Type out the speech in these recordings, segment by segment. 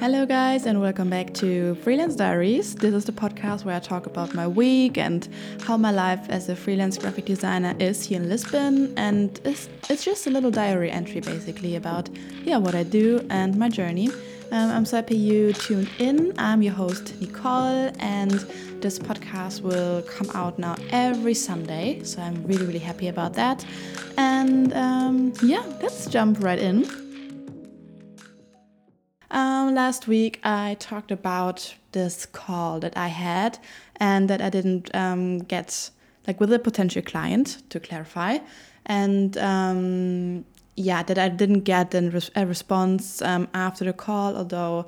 Hello, guys, and welcome back to Freelance Diaries. This is the podcast where I talk about my week and how my life as a freelance graphic designer is here in Lisbon. And it's, it's just a little diary entry basically about yeah what I do and my journey. Um, I'm so happy you tuned in. I'm your host Nicole, and this podcast will come out now every Sunday. So I'm really really happy about that. And um, yeah, let's jump right in. Um, last week I talked about this call that I had and that I didn't um, get like with a potential client to clarify. And um, yeah that I didn't get a response um, after the call although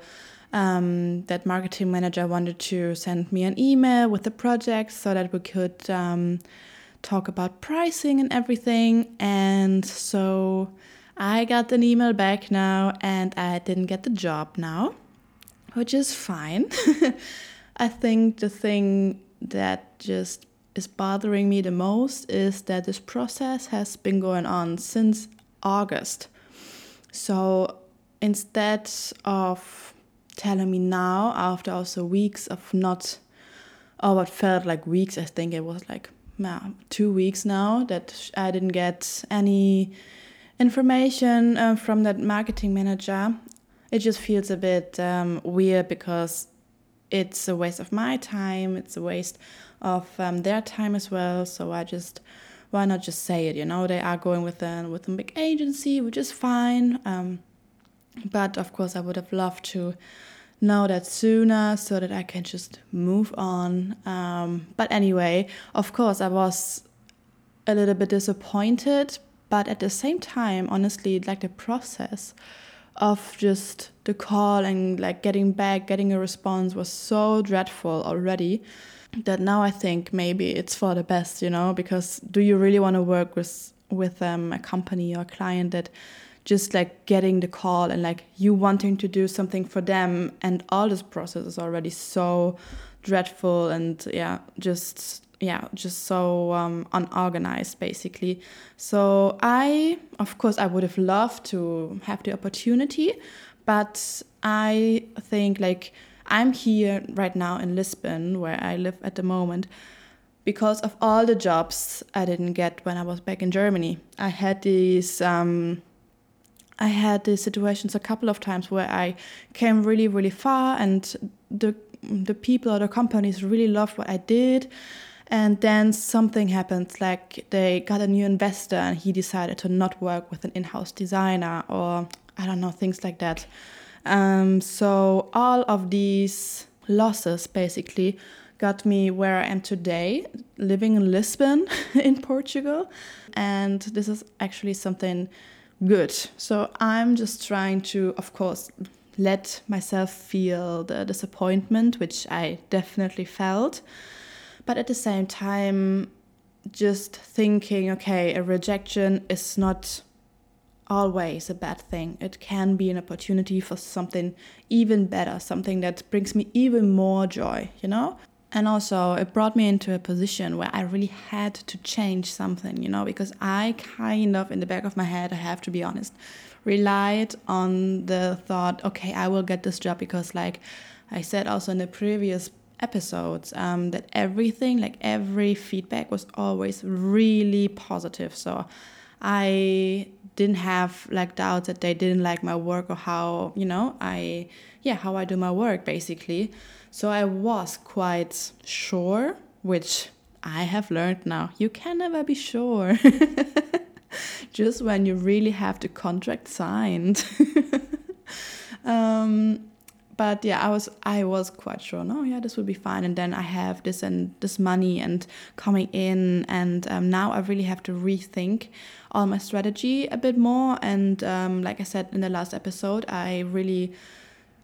um, that marketing manager wanted to send me an email with the project so that we could um, talk about pricing and everything. And so I got an email back now and I didn't get the job now, which is fine. I think the thing that just is bothering me the most is that this process has been going on since August. So instead of telling me now, after also weeks of not, oh, what felt like weeks, I think it was like yeah, two weeks now that I didn't get any information uh, from that marketing manager, it just feels a bit um, weird because it's a waste of my time, it's a waste of um, their time as well. So I just why not just say it? You know, they are going with a with a big agency, which is fine. Um, but of course, I would have loved to know that sooner so that I can just move on. Um, but anyway, of course, I was a little bit disappointed but at the same time honestly like the process of just the call and like getting back getting a response was so dreadful already that now i think maybe it's for the best you know? Because do you really want to work with with um, a company or a client that just like getting the call and like you wanting to do something for them and all this process is already so dreadful and yeah just yeah just so um, unorganized basically. So i of course i would have loved to have the opportunity but i think like i'm here right now in lisbon where i live at the moment because of all the jobs i didn't get when i was back in germany. I had these um, I had these situations a couple of times where I came really, really far, and the the people or the companies really loved what I did, and then something happened, like they got a new investor and he decided to not work with an in house designer or I don't know, things like that. Um, so all of these losses basically got me where I am today, living in Lisbon in Portugal. And this is actually something good. So I'm just trying to, of course, let myself feel the disappointment, which I definitely felt but at the same time just thinking okay a rejection is not always a bad thing. It can be an opportunity for something even better something that brings me even more joy you know? And also it brought me into a position where i really had to change something you know? Because i kind of in the back of my head i have to be honest relied on the thought okay i will get this job because like i said also in the previous episodes um, that everything like every feedback was always really positive. So i didn't have like doubts that they didn't like my work or how you know i yeah how i do my work basically. So i was quite sure which i have learned now. You can never be sure. Just when you really have the contract signed. Um, but yeah, I was I was quite sure. No, yeah, this will be fine. And then I have this and this money and coming in, and um, now I really have to rethink all my strategy a bit more. And um, like I said in the last episode, I really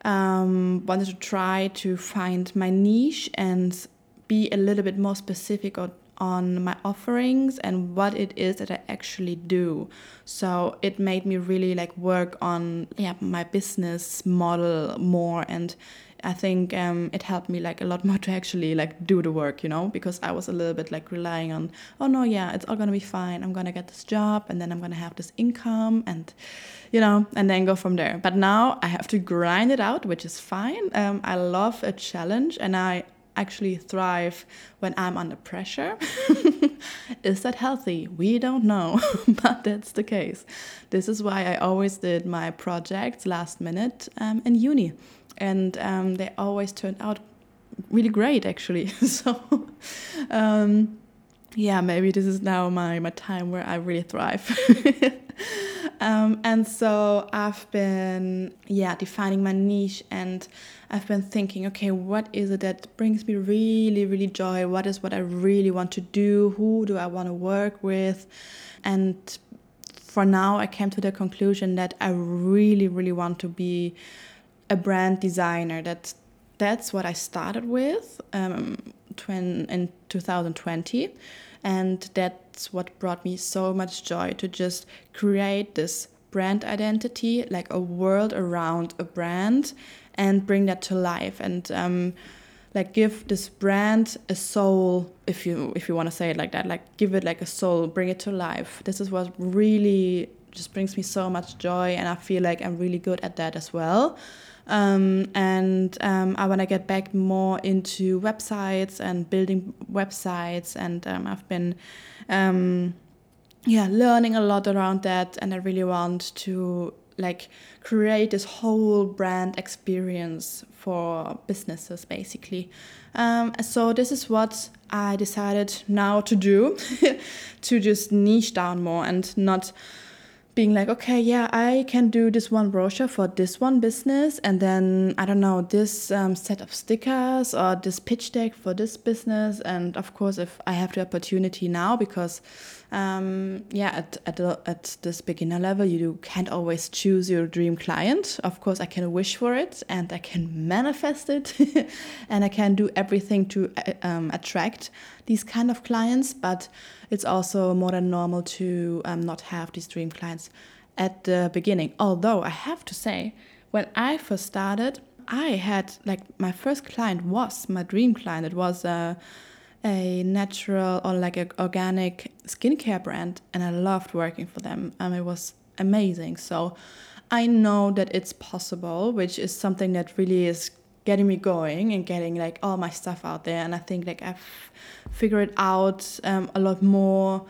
um, wanted to try to find my niche and be a little bit more specific on on my offerings and what it is that I actually do. So it made me really like work on yeah my business model more and I think um, it helped me like a lot more to actually like do the work, you know, because I was a little bit like relying on, oh no, yeah, it's all gonna be fine. I'm gonna get this job and then I'm gonna have this income and, you know, and then go from there. But now I have to grind it out, which is fine. Um, I love a challenge and I actually thrive when I'm under pressure. is that healthy? We don't know, but that's the case. This is why I always did my projects last minute um, in uni and um, they always turned out really great actually so um, yeah maybe this is now my, my time where i really thrive um, and so i've been yeah defining my niche and i've been thinking okay what is it that brings me really really joy? What is what i really want to do? Who do i want to work with? And for now i came to the conclusion that i really really want to be a brand designer. That that's what I started with um, in 2020, and that's what brought me so much joy to just create this brand identity, like a world around a brand, and bring that to life and. Um, like give this brand a soul if you if you want to say it like that like give it like a soul bring it to life this is what really just brings me so much joy and i feel like i'm really good at that as well um, and um, I want to get back more into websites and building websites. And um, I've been, um, yeah, learning a lot around that. And I really want to like create this whole brand experience for businesses basically um, so this is what i decided now to do to just niche down more and not being like, okay, yeah, I can do this one brochure for this one business, and then I don't know this um, set of stickers or this pitch deck for this business. And of course, if I have the opportunity now, because um, yeah, at at, at this beginner level, you can't always choose your dream client. Of course, I can wish for it and I can manifest it, and I can do everything to uh, um, attract these kind of clients, but it's also more than normal to um, not have these dream clients at the beginning. Although I have to say, when I first started, I had like my first client was my dream client. It was a, a natural or like an organic skincare brand, and I loved working for them. Um, it was amazing. So I know that it's possible, which is something that really is getting me going and getting like all my stuff out there. And I think like I've figured out um, a lot more.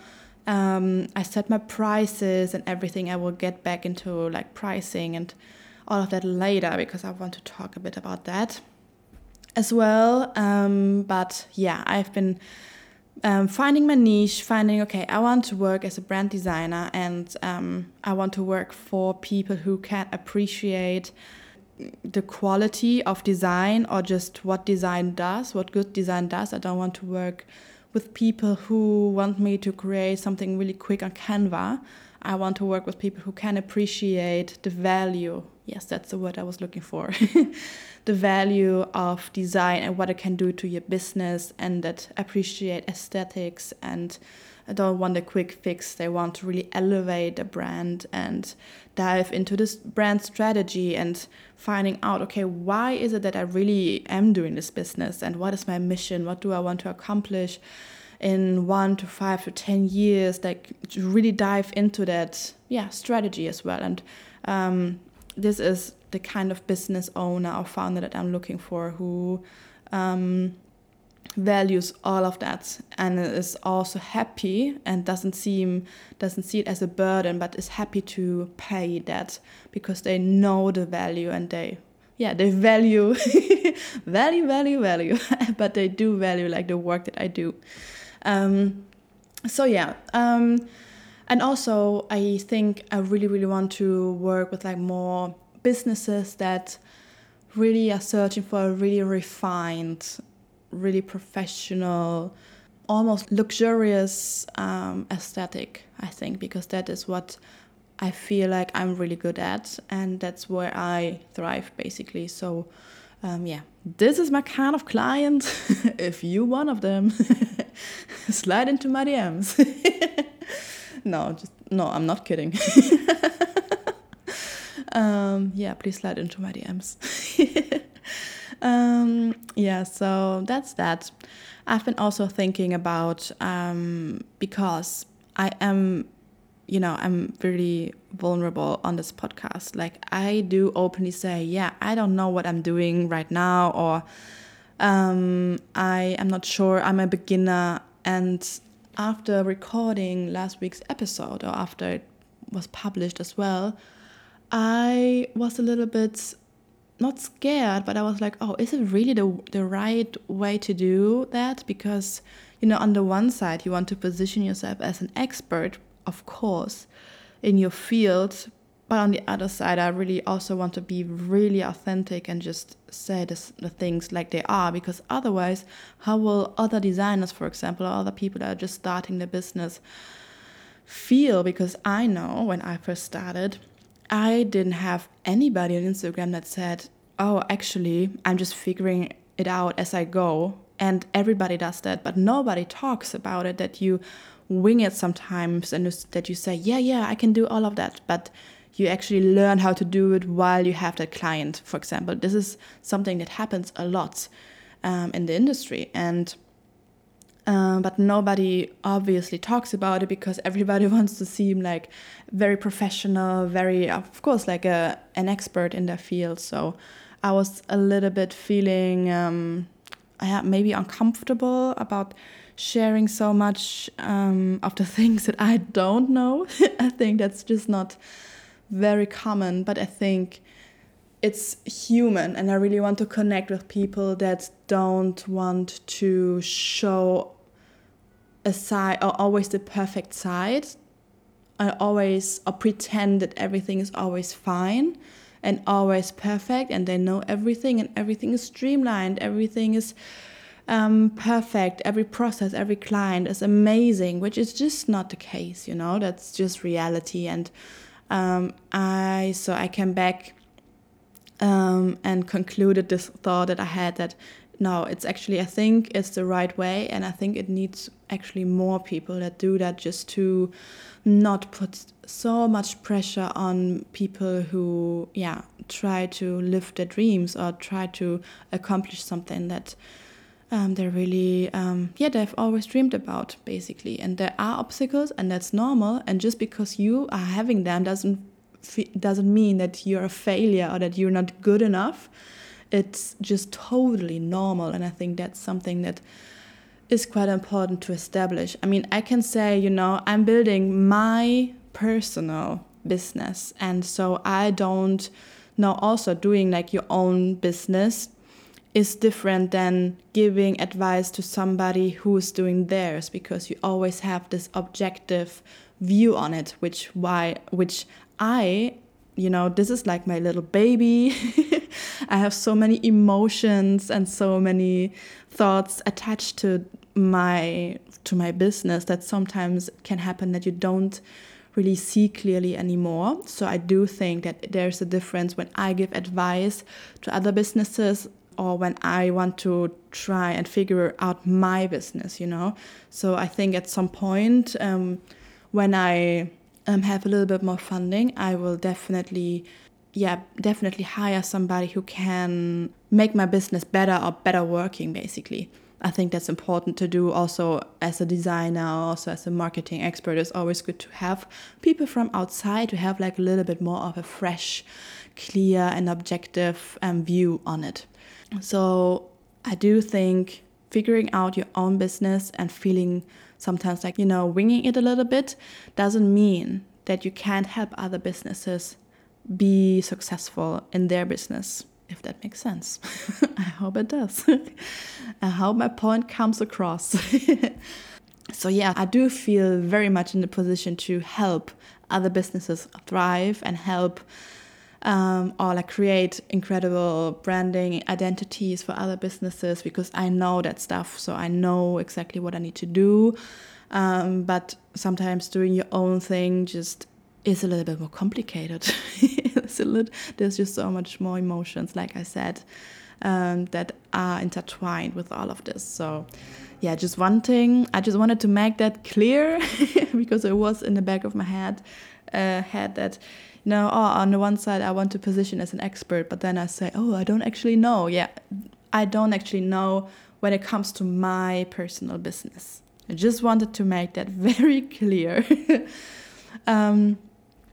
Um, I set my prices and everything. I will get back into like pricing and all of that later because I want to talk a bit about that as well. Um, but yeah, I've been um, finding my niche, finding okay, I want to work as a brand designer and um, I want to work for people who can appreciate the quality of design or just what design does, what good design does. I don't want to work with people who want me to create something really quick on Canva. I want to work with people who can appreciate the value. Yes, that's the word I was looking for. the value of design and what it can do to your business and that appreciate aesthetics and don't want a quick fix. They want to really elevate a brand and dive into this brand strategy and finding out okay, why is it that I really am doing this business and what is my mission? What do I want to accomplish in one to five to 10 years? Like, to really dive into that, yeah, strategy as well. And um, this is the kind of business owner or founder that I'm looking for who. Um, values all of that and is also happy and doesn't seem doesn't see it as a burden but is happy to pay that because they know the value and they yeah they value value value value but they do value like the work that i do. Um, so yeah um, and also i think i really really want to work with like more businesses that really are searching for a really refined really professional, almost luxurious um, aesthetic, I think, because that is what I feel like I'm really good at, and that's where I thrive basically. So, um, yeah, this is my kind of client. if you one of them, slide into my DMs. no, just no, I'm not kidding. um, yeah, please slide into my DMs. Um, yeah, so that's that. I've been also thinking about um, because I am, you know, I'm really vulnerable on this podcast. Like, I do openly say, yeah, I don't know what I'm doing right now, or um, I am not sure, I'm a beginner. And after recording last week's episode, or after it was published as well, I was a little bit not scared, but I was like, oh, is it really the the right way to do that? Because you know, on the one side, you want to position yourself as an expert, of course, in your field, but on the other side, I really also want to be really authentic and just say this, the things like they are. Because otherwise, how will other designers, for example, or other people that are just starting the business, feel? Because I know when I first started I didn't have anybody on Instagram that said, Oh, actually, I'm just figuring it out as I go. And everybody does that, but nobody talks about it that you wing it sometimes and that you say, Yeah, yeah, I can do all of that. But you actually learn how to do it while you have that client, for example. This is something that happens a lot um, in the industry. And um, but nobody obviously talks about it because everybody wants to seem like very professional, very, of course, like a an expert in their field. So I was a little bit feeling um, maybe uncomfortable about sharing so much um, of the things that I don't know. I think that's just not very common, but I think it's human and I really want to connect with people that don't want to show a side or always the perfect side. I always or pretend that everything is always fine and always perfect and they know everything and everything is streamlined, everything is um, perfect, every process, every client is amazing, which is just not the case, you know, that's just reality. And um, I, so I came back um, and concluded this thought that I had that no, it's actually, I think it's the right way. And I think it needs actually more people that do that just to not put so much pressure on people who, yeah, try to live their dreams or try to accomplish something that um, they're really, um, yeah, they've always dreamed about, basically. And there are obstacles, and that's normal. And just because you are having them doesn't doesn't mean that you're a failure or that you're not good enough it's just totally normal. And I think that's something that is quite important to establish. I mean, I can say, you know, I'm building my personal business. And so I don't know, also doing like your own business is different than giving advice to somebody who's doing theirs because you always have this objective view on it which why which i you know, this is like my little baby. I have so many emotions and so many thoughts attached to my to my business that sometimes can happen that you don't really see clearly anymore. So I do think that there's a difference when I give advice to other businesses or when I want to try and figure out my business, you know. So I think at some point um, when I um, have a little bit more funding, I will definitely, yeah, definitely hire somebody who can make my business better or better working, basically. I think that's important to do also as a designer, also as a marketing expert. It's always good to have people from outside to have like a little bit more of a fresh, clear, and objective um, view on it. So I do think figuring out your own business and feeling sometimes like, you know, winging it a little bit doesn't mean that you can't help other businesses be successful in their business, if that makes sense. I hope it does. I hope my point comes across. so, yeah, I do feel very much in the position to help other businesses thrive and help um, or like create incredible branding identities for other businesses because I know that stuff. So I know exactly what I need to do. Um, but sometimes doing your own thing just is a little bit more complicated. there's just so much more emotions, like I said, um, that are intertwined with all of this. So, yeah, just one thing. I just wanted to make that clear because it was in the back of my head, uh, head that you know, oh, on the one side I want to position as an expert, but then I say, oh, I don't actually know. Yeah, I don't actually know when it comes to my personal business. I just wanted to make that very clear. um,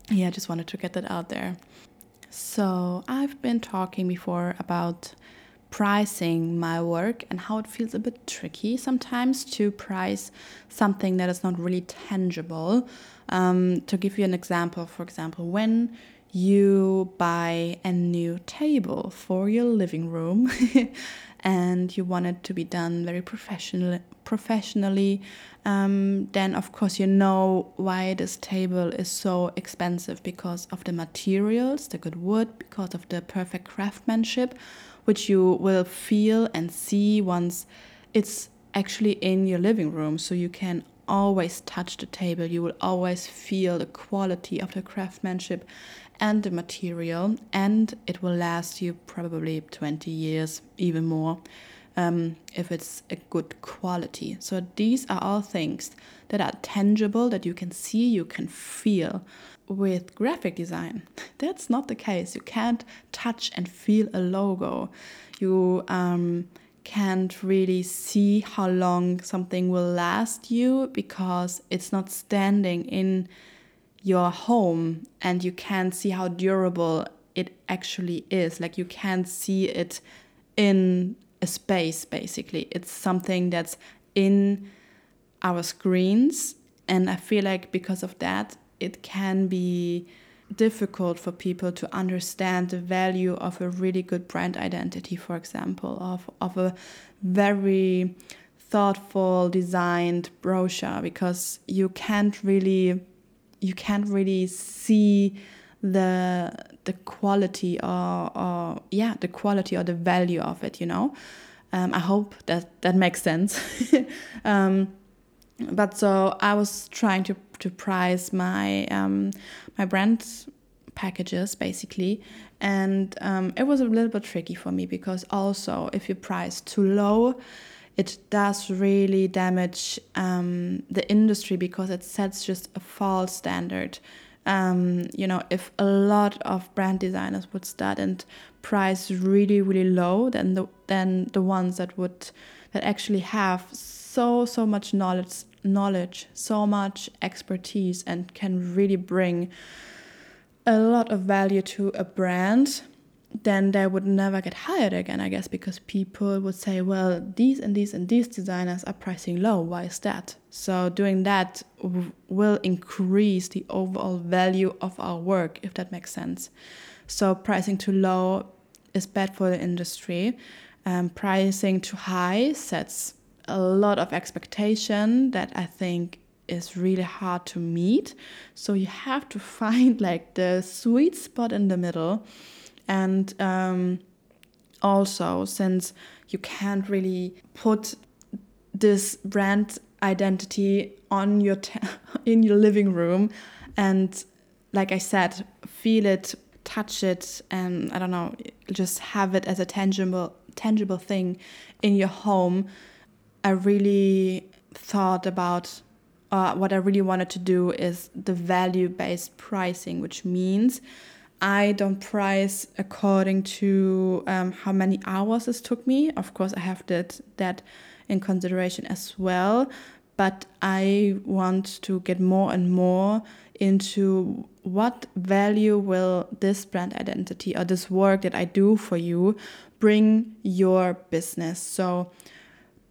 yeah, I just wanted to get that out there. So, I've been talking before about pricing my work and how it feels a bit tricky sometimes to price something that is not really tangible. Um, to give you an example, for example, when you buy a new table for your living room and you want it to be done very professional, professionally, um, then of course you know why this table is so expensive because of the materials, the good wood, because of the perfect craftsmanship, which you will feel and see once it's actually in your living room. So you can always touch the table, you will always feel the quality of the craftsmanship and the material, and it will last you probably 20 years, even more, um, if it's a good quality. So, these are all things that are tangible, that you can see, you can feel. With graphic design, that's not the case. You can't touch and feel a logo. You um, can't really see how long something will last you because it's not standing in your home and you can't see how durable it actually is. Like you can't see it in a space, basically. It's something that's in our screens. And I feel like because of that, it can be difficult for people to understand the value of a really good brand identity, for example, of, of a very thoughtful designed brochure because you can't really you can't really see the the quality or, or yeah the quality or the value of it you know? Um, i hope that that makes sense. Um, but so i was trying to to price my um, my brand packages basically. And um, it was a little bit tricky for me because also if you price too low it does really damage um, the industry because it sets just a false standard. Um, you know, if a lot of brand designers would start and price really, really low, then the then the ones that would that actually have so so much knowledge, knowledge, so much expertise, and can really bring a lot of value to a brand then they would never get hired again, I guess, because people would say, well, these and these and these designers are pricing low. Why is that? So, doing that will increase the overall value of our work, if that makes sense. So, pricing too low is bad for the industry. Um, pricing too high sets a lot of expectation that I think is really hard to meet. So, you have to find like the sweet spot in the middle and um, also, since you can't really put this brand identity on your in your living room, and like I said, feel it, touch it, and I don't know, just have it as a tangible tangible thing in your home. I really thought about uh, what I really wanted to do is the value based pricing, which means I don't price according to um, how many hours this took me. Of course, I have that that in consideration as well, but I want to get more and more into what value will this brand identity or this work that I do for you bring your business. So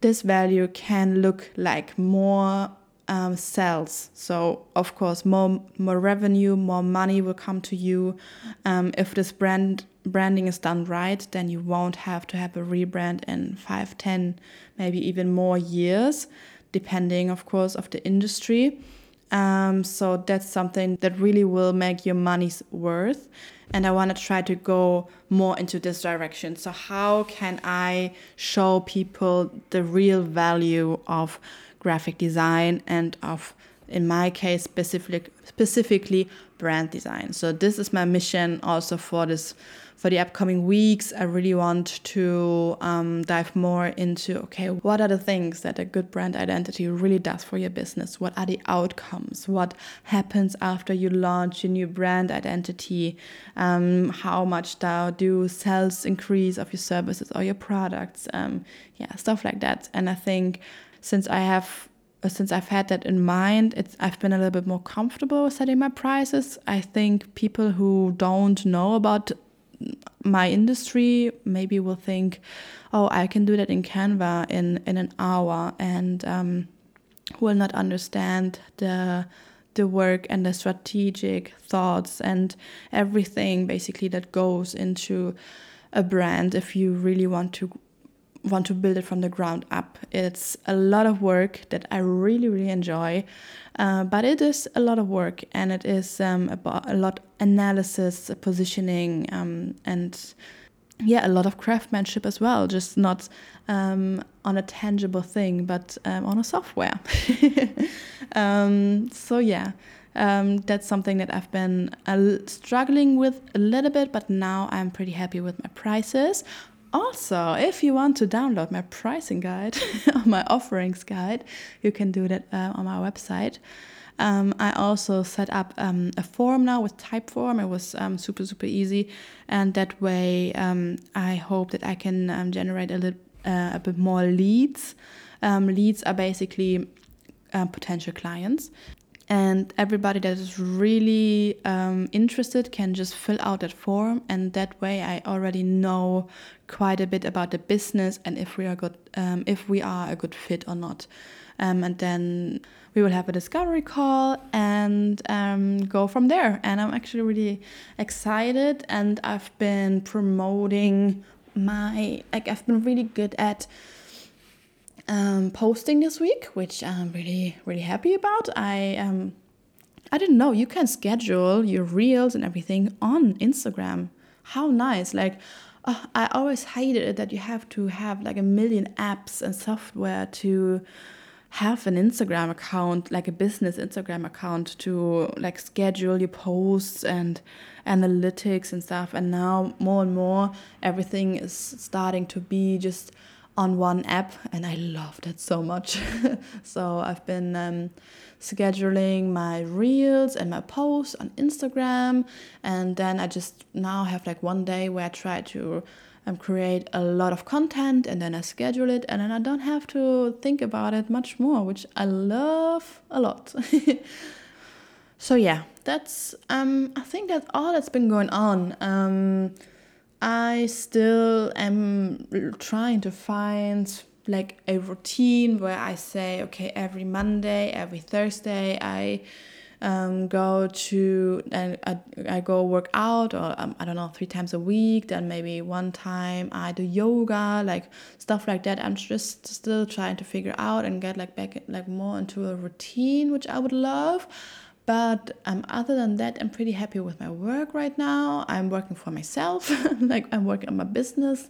this value can look like more um, sales. So of course, more more revenue, more money will come to you. Um, if this brand branding is done right, then you won't have to have a rebrand in five, ten, maybe even more years, depending, of course, of the industry. Um, so that's something that really will make your money's worth. And I want to try to go more into this direction. So, how can I show people the real value of graphic design and of in my case specific, specifically brand design so this is my mission also for this for the upcoming weeks, I really want to um, dive more into okay, what are the things that a good brand identity really does for your business? What are the outcomes? What happens after you launch your new brand identity? Um, how much do sales increase of your services or your products? Um, yeah, stuff like that. And I think since I have since I've had that in mind, it's I've been a little bit more comfortable setting my prices. I think people who don't know about my industry maybe will think, oh, I can do that in Canva in in an hour, and um, will not understand the the work and the strategic thoughts and everything basically that goes into a brand if you really want to want to build it from the ground up. It's a lot of work that I really, really enjoy, uh, but it is a lot of work and it is um, about a lot analysis, positioning, um, and yeah, a lot of craftsmanship as well. Just not um, on a tangible thing, but um, on a software. Um, so yeah. Um, that's something that I've been uh, struggling with a little bit, but now I'm pretty happy with my prices. Also, if you want to download my pricing guide or my offerings guide, you can do that uh, on my website. Um, I also set up um, a form now with Typeform. It was um, super, super easy. And that way, um, I hope that I can um, generate a, little, uh, a bit more leads. Um, leads are basically potential clients and everybody that is really um, interested can just fill out that form and that way i already know quite a bit about the business and if we are good um, if we are a good fit or not. Um, and then we will have a discovery call and um, go from there. And i'm actually really excited and i've been promoting my like i've been really good at um, posting this week, which I'm really, really happy about. I um, I didn't know you can schedule your reels and everything on Instagram. How nice! Like, uh, I always hated it that you have to have like a million apps and software to have an Instagram account, like a business Instagram account to like schedule your posts and analytics and stuff. And now more and more, everything is starting to be just on one app, and I love that so much. so I've been um, scheduling my reels and my posts on Instagram, and then I just now have like one day where I try to um, create a lot of content, and then I schedule it, and then I don't have to think about it much more, which I love a lot. so yeah, that's um, I think that's all that's been going on. Um, I still am trying to find like a routine where I say, okay, every Monday, every Thursday, I um, go to and I, I go work out or um, I don't know three times a week. Then maybe one time I do yoga, like stuff like that. I'm just still trying to figure out and get like back like more into a routine, which I would love. But um, other than that, I'm pretty happy with my work right now. I'm working for myself, like I'm working on my business.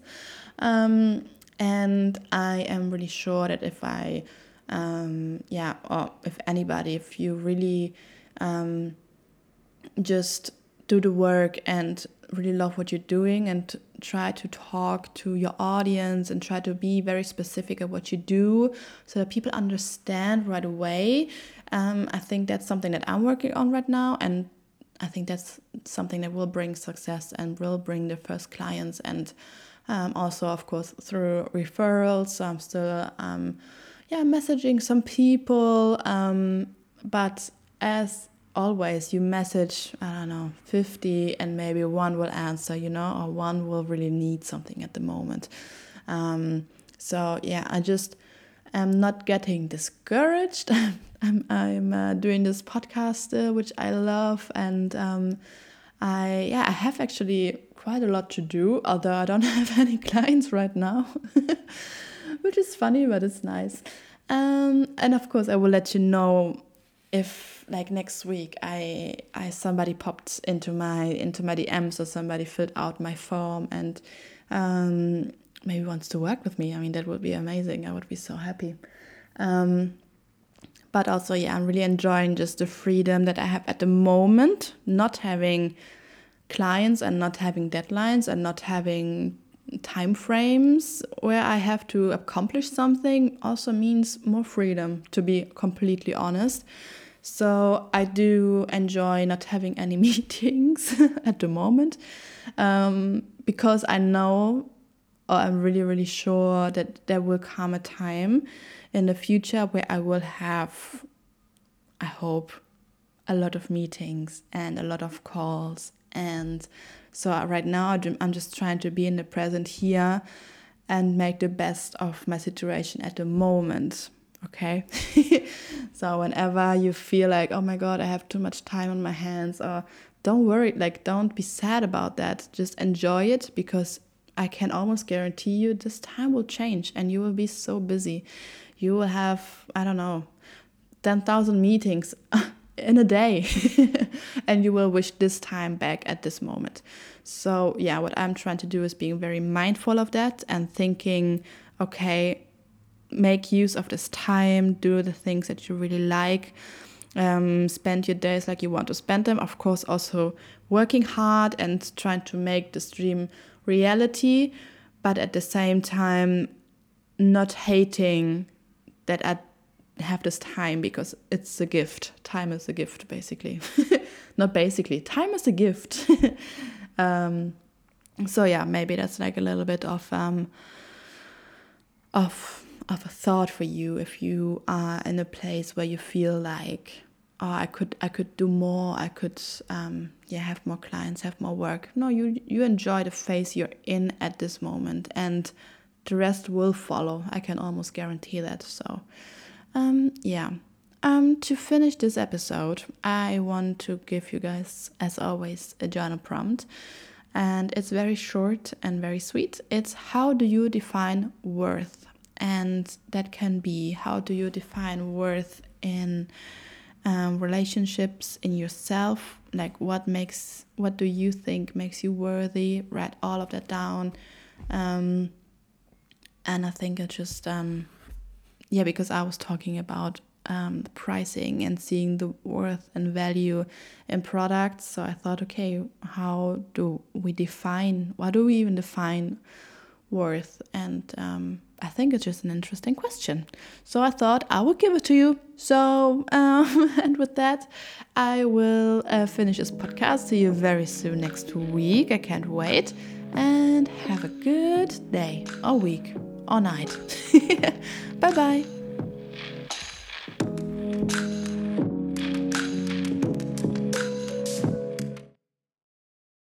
Um, and I am really sure that if I, um, yeah, or if anybody, if you really um, just do the work and really love what you're doing and try to talk to your audience and try to be very specific at what you do so that people understand right away um, I think that's something that I'm working on right now, and I think that's something that will bring success and will bring the first clients, and um, also, of course, through referrals. I'm still, um, yeah, messaging some people, um, but as always you message i don't know 50 and maybe one will answer you know or one will really need something at the moment um, so yeah i just am not getting discouraged I'm, I'm uh, doing this podcast, uh, which I love, and um, I yeah I have actually quite a lot to do. Although I don't have any clients right now, which is funny, but it's nice. Um, and of course, I will let you know if like next week I I somebody popped into my into my DMs or somebody filled out my form and um, maybe wants to work with me. I mean, that would be amazing. I would be so happy. Um, but also yeah i'm really enjoying just the freedom that i have at the moment not having clients and not having deadlines and not having time frames where I have to accomplish something also means more freedom, to be completely honest. So I do enjoy not having any meetings at the moment um, because I know or I'm really, really sure that there will come a time in the future where I will have, I hope, a lot of meetings and a lot of calls. And so right now, I'm just trying to be in the present here and make the best of my situation at the moment okay. So whenever you feel like oh my god i have too much time on my hands or don't worry like don't be sad about that. Just enjoy it because i can almost guarantee you this time will change and you will be so busy. You will have i don't know 10,000 meetings in a day and you will wish this time back at this moment. So yeah what i'm trying to do is being very mindful of that and thinking okay make use of this time, do the things that you really like, um, spend your days like you want to spend them. Of course, also working hard and trying to make this dream reality, but at the same time, not hating that I have this time because it's a gift. Time is a gift, basically. not basically, time is a gift. um, so yeah, maybe that's like a little bit of um, of of a thought for you if you are in a place where you feel like oh i could i could do more i could um, yeah have more clients have more work. No you you enjoy the phase you're in at this moment and the rest will follow. I can almost guarantee that so um, yeah. Um, to finish this episode i want to give you guys as always a journal prompt. And it's very short and very sweet. It's how do you define worth and that can be how do you define worth in um, relationships in yourself? Like what makes what do you think makes you worthy? Write all of that down. Um, and i think it just um, yeah because i was talking about um, pricing and seeing the worth and value in products. So i thought okay how do we define what do we even define worth? And um, I think it's just an interesting question. So I thought I would give it to you. So, um, and with that, I will uh, finish this podcast. See you very soon next week. I can't wait. And have a good day or week or night. bye bye.